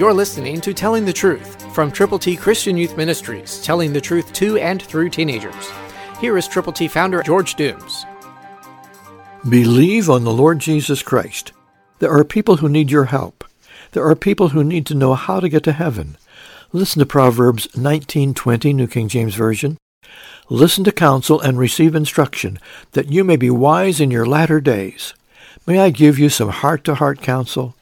You're listening to Telling the Truth from Triple T Christian Youth Ministries, telling the truth to and through teenagers. Here is Triple T founder George Dooms. Believe on the Lord Jesus Christ. There are people who need your help. There are people who need to know how to get to heaven. Listen to Proverbs 19:20, New King James Version. Listen to counsel and receive instruction, that you may be wise in your latter days. May I give you some heart-to-heart counsel?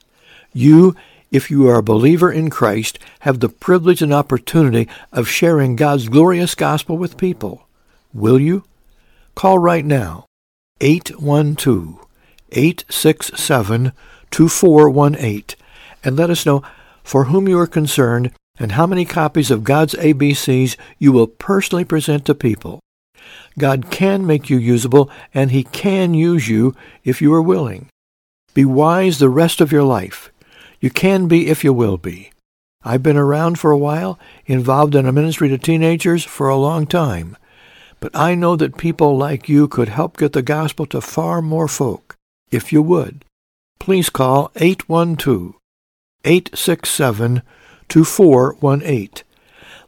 You, if you are a believer in Christ, have the privilege and opportunity of sharing God's glorious gospel with people. Will you? Call right now, 812-867-2418, and let us know for whom you are concerned and how many copies of God's ABCs you will personally present to people. God can make you usable, and He can use you if you are willing. Be wise the rest of your life. You can be if you will be. I've been around for a while, involved in a ministry to teenagers for a long time, but I know that people like you could help get the gospel to far more folk. If you would, please call 812 867 2418.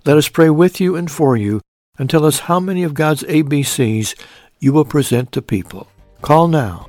Let us pray with you and for you and tell us how many of God's ABCs you will present to people. Call now